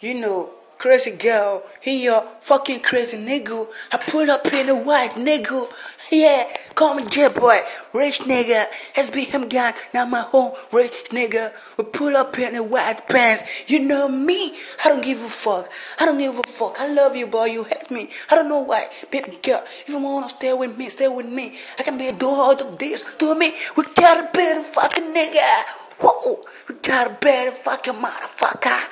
you know, crazy girl, he your fucking crazy nigga. I pull up in a white nigga. Yeah, call me J boy, rich nigga. SBM gang, now my home, rich nigga. We pull up in a white pants. You know me, I don't give a fuck. I don't give a fuck. I love you, boy. You hate me. I don't know why, baby girl. If you wanna stay with me, stay with me. I can be do all of this to me. We got a better fucking nigga. Whoa, we got a better fucking motherfucker.